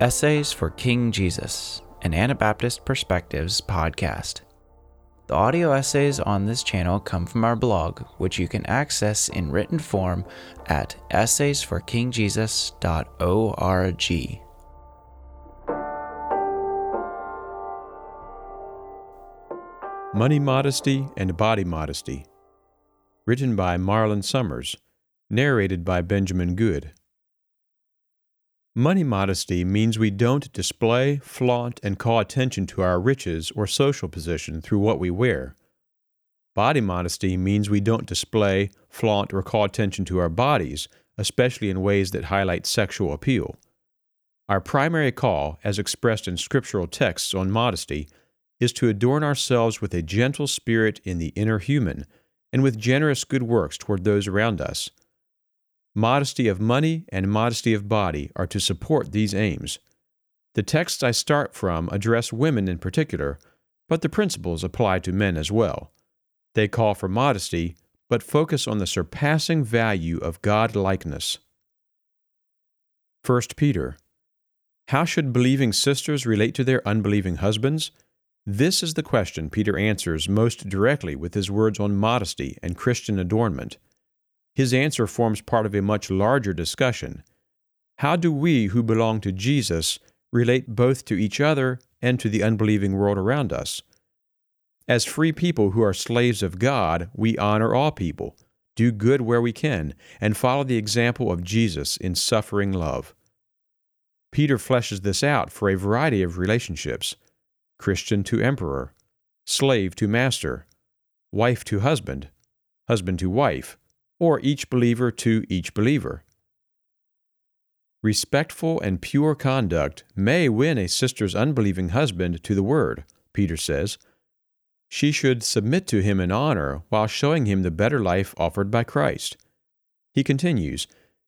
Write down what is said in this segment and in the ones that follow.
Essays for King Jesus, an Anabaptist Perspectives podcast. The audio essays on this channel come from our blog, which you can access in written form at essaysforkingjesus.org. Money Modesty and Body Modesty. Written by Marlon Summers. Narrated by Benjamin Good. Money modesty means we don't display, flaunt, and call attention to our riches or social position through what we wear. Body modesty means we don't display, flaunt, or call attention to our bodies, especially in ways that highlight sexual appeal. Our primary call, as expressed in scriptural texts on modesty, is to adorn ourselves with a gentle spirit in the inner human and with generous good works toward those around us. Modesty of money and modesty of body are to support these aims. The texts I start from address women in particular, but the principles apply to men as well. They call for modesty, but focus on the surpassing value of God likeness. 1 Peter How should believing sisters relate to their unbelieving husbands? This is the question Peter answers most directly with his words on modesty and Christian adornment. His answer forms part of a much larger discussion. How do we who belong to Jesus relate both to each other and to the unbelieving world around us? As free people who are slaves of God, we honor all people, do good where we can, and follow the example of Jesus in suffering love. Peter fleshes this out for a variety of relationships Christian to emperor, slave to master, wife to husband, husband to wife, or each believer to each believer. Respectful and pure conduct may win a sister's unbelieving husband to the word, Peter says. She should submit to him in honor while showing him the better life offered by Christ. He continues,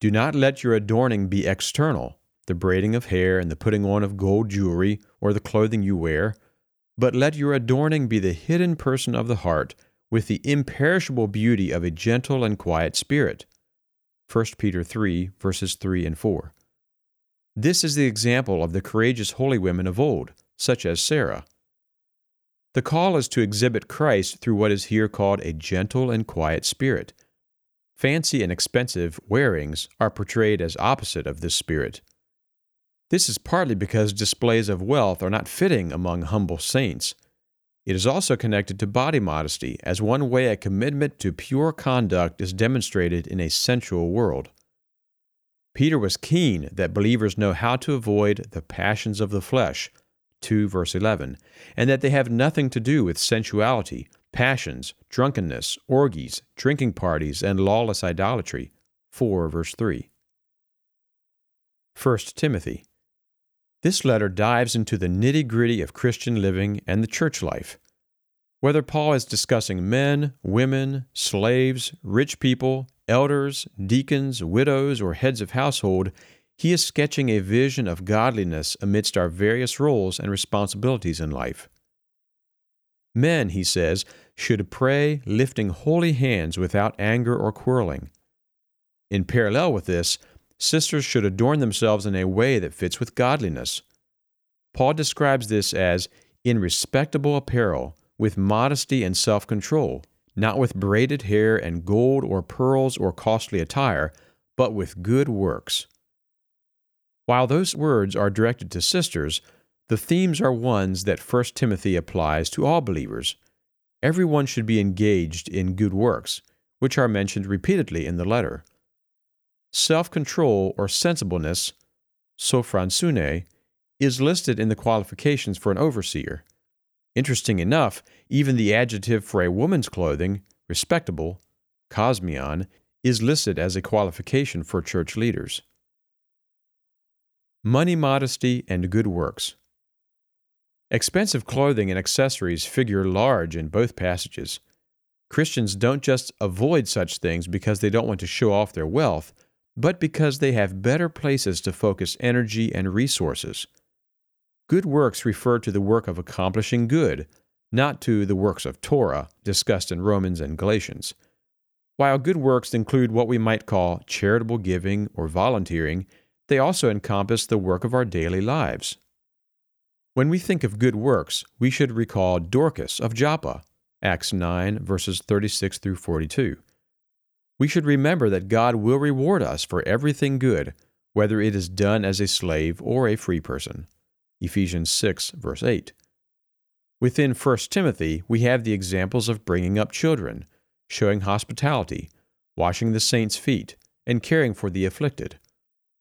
Do not let your adorning be external, the braiding of hair and the putting on of gold jewelry or the clothing you wear, but let your adorning be the hidden person of the heart with the imperishable beauty of a gentle and quiet spirit. 1 Peter 3, verses 3 and 4. This is the example of the courageous holy women of old, such as Sarah. The call is to exhibit Christ through what is here called a gentle and quiet spirit. Fancy and expensive wearings are portrayed as opposite of this spirit. This is partly because displays of wealth are not fitting among humble saints. It is also connected to body modesty, as one way a commitment to pure conduct is demonstrated in a sensual world. Peter was keen that believers know how to avoid the passions of the flesh, 2 verse 11, and that they have nothing to do with sensuality, passions, drunkenness, orgies, drinking parties, and lawless idolatry, 4 verse 3. 1 Timothy this letter dives into the nitty gritty of Christian living and the church life. Whether Paul is discussing men, women, slaves, rich people, elders, deacons, widows, or heads of household, he is sketching a vision of godliness amidst our various roles and responsibilities in life. Men, he says, should pray lifting holy hands without anger or quarreling. In parallel with this, sisters should adorn themselves in a way that fits with godliness. Paul describes this as in respectable apparel, with modesty and self control, not with braided hair and gold or pearls or costly attire, but with good works. While those words are directed to sisters, the themes are ones that 1 Timothy applies to all believers. Everyone should be engaged in good works, which are mentioned repeatedly in the letter. Self control or sensibleness, sophronisune, is listed in the qualifications for an overseer. Interesting enough, even the adjective for a woman's clothing, respectable, kosmion, is listed as a qualification for church leaders. Money modesty and good works. Expensive clothing and accessories figure large in both passages. Christians don't just avoid such things because they don't want to show off their wealth, but because they have better places to focus energy and resources. Good works refer to the work of accomplishing good, not to the works of Torah discussed in Romans and Galatians. While good works include what we might call charitable giving or volunteering, they also encompass the work of our daily lives. When we think of good works, we should recall Dorcas of Joppa, Acts 9, verses 36 through 42. We should remember that God will reward us for everything good, whether it is done as a slave or a free person. Ephesians 6, verse 8. Within 1 Timothy, we have the examples of bringing up children, showing hospitality, washing the saints' feet, and caring for the afflicted.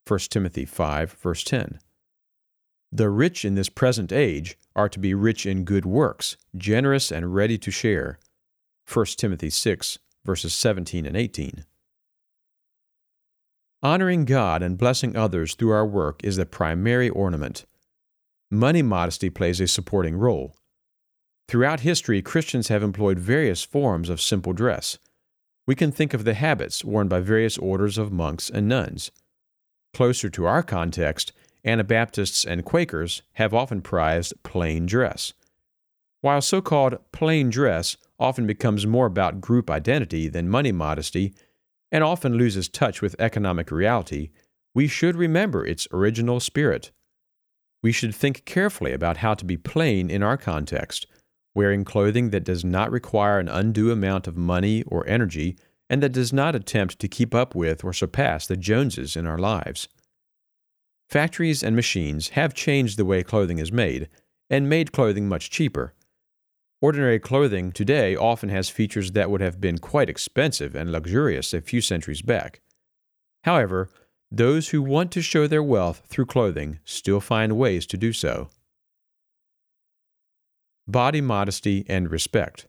1 Timothy 5, verse 10. The rich in this present age are to be rich in good works, generous and ready to share. 1 Timothy 6, verses 17 and 18. Honoring God and blessing others through our work is the primary ornament. Money modesty plays a supporting role. Throughout history, Christians have employed various forms of simple dress. We can think of the habits worn by various orders of monks and nuns. Closer to our context, Anabaptists and Quakers have often prized plain dress. While so called plain dress often becomes more about group identity than money modesty, and often loses touch with economic reality, we should remember its original spirit. We should think carefully about how to be plain in our context wearing clothing that does not require an undue amount of money or energy and that does not attempt to keep up with or surpass the Joneses in our lives. Factories and machines have changed the way clothing is made and made clothing much cheaper. Ordinary clothing today often has features that would have been quite expensive and luxurious a few centuries back. However, those who want to show their wealth through clothing still find ways to do so body modesty and respect.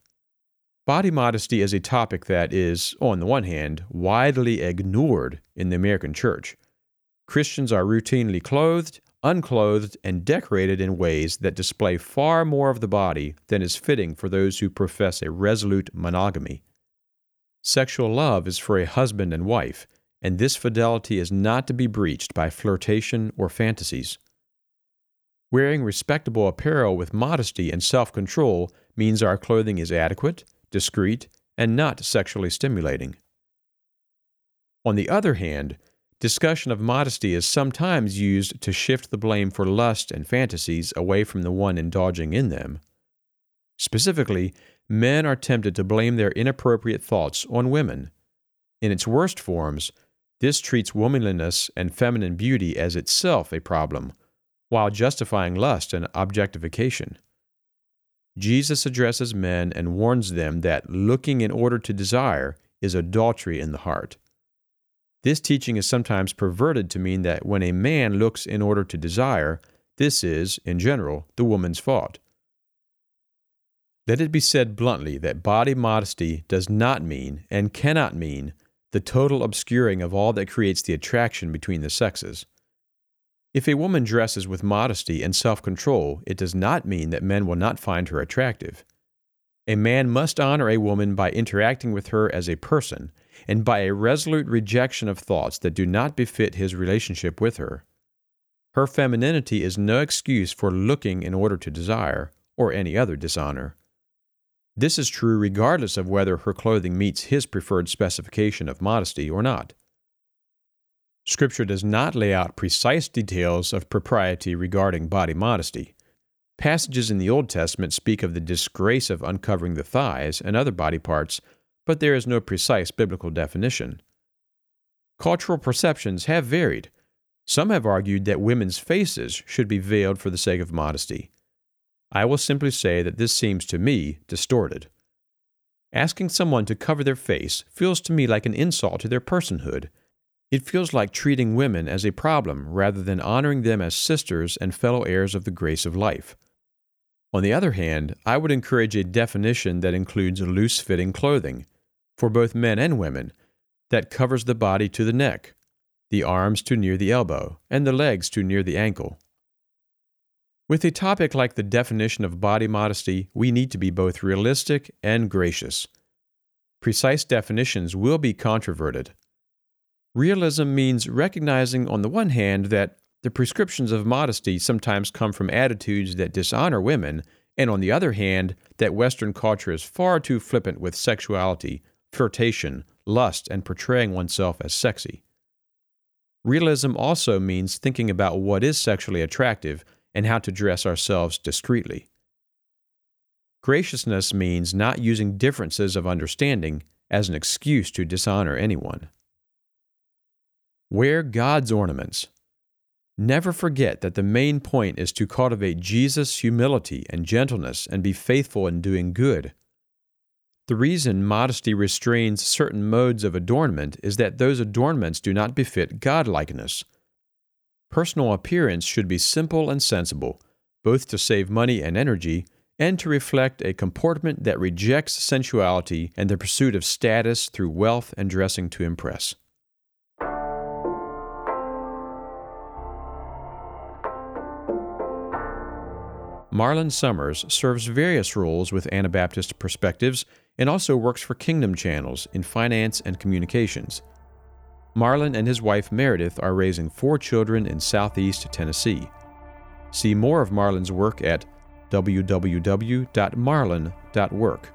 Body modesty is a topic that is, on the one hand, widely ignored in the American church. Christians are routinely clothed, unclothed, and decorated in ways that display far more of the body than is fitting for those who profess a resolute monogamy. Sexual love is for a husband and wife, and this fidelity is not to be breached by flirtation or fantasies. Wearing respectable apparel with modesty and self control means our clothing is adequate, discreet, and not sexually stimulating. On the other hand, discussion of modesty is sometimes used to shift the blame for lust and fantasies away from the one indulging in them. Specifically, men are tempted to blame their inappropriate thoughts on women. In its worst forms, this treats womanliness and feminine beauty as itself a problem while justifying lust and objectification. Jesus addresses men and warns them that looking in order to desire is adultery in the heart. This teaching is sometimes perverted to mean that when a man looks in order to desire, this is, in general, the woman's fault. Let it be said bluntly that body modesty does not mean, and cannot mean, the total obscuring of all that creates the attraction between the sexes. If a woman dresses with modesty and self control, it does not mean that men will not find her attractive. A man must honor a woman by interacting with her as a person and by a resolute rejection of thoughts that do not befit his relationship with her. Her femininity is no excuse for looking in order to desire or any other dishonor. This is true regardless of whether her clothing meets his preferred specification of modesty or not. Scripture does not lay out precise details of propriety regarding body modesty. Passages in the Old Testament speak of the disgrace of uncovering the thighs and other body parts, but there is no precise biblical definition. Cultural perceptions have varied. Some have argued that women's faces should be veiled for the sake of modesty. I will simply say that this seems to me distorted. Asking someone to cover their face feels to me like an insult to their personhood it feels like treating women as a problem rather than honoring them as sisters and fellow heirs of the grace of life. On the other hand, I would encourage a definition that includes loose fitting clothing, for both men and women, that covers the body to the neck, the arms to near the elbow, and the legs to near the ankle. With a topic like the definition of body modesty, we need to be both realistic and gracious. Precise definitions will be controverted, Realism means recognizing, on the one hand, that the prescriptions of modesty sometimes come from attitudes that dishonor women, and on the other hand, that Western culture is far too flippant with sexuality, flirtation, lust, and portraying oneself as sexy. Realism also means thinking about what is sexually attractive and how to dress ourselves discreetly. Graciousness means not using differences of understanding as an excuse to dishonor anyone. Wear God's ornaments. Never forget that the main point is to cultivate Jesus' humility and gentleness and be faithful in doing good. The reason modesty restrains certain modes of adornment is that those adornments do not befit godlikeness. Personal appearance should be simple and sensible, both to save money and energy, and to reflect a comportment that rejects sensuality and the pursuit of status through wealth and dressing to impress. Marlon Summers serves various roles with Anabaptist Perspectives and also works for Kingdom Channels in finance and communications. Marlon and his wife Meredith are raising four children in southeast Tennessee. See more of Marlon's work at www.marlon.work.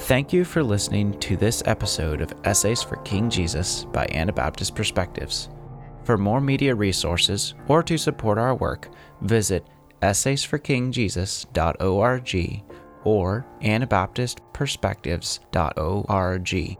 Thank you for listening to this episode of Essays for King Jesus by Anabaptist Perspectives. For more media resources or to support our work, visit essaysforkingjesus.org or anabaptistperspectives.org.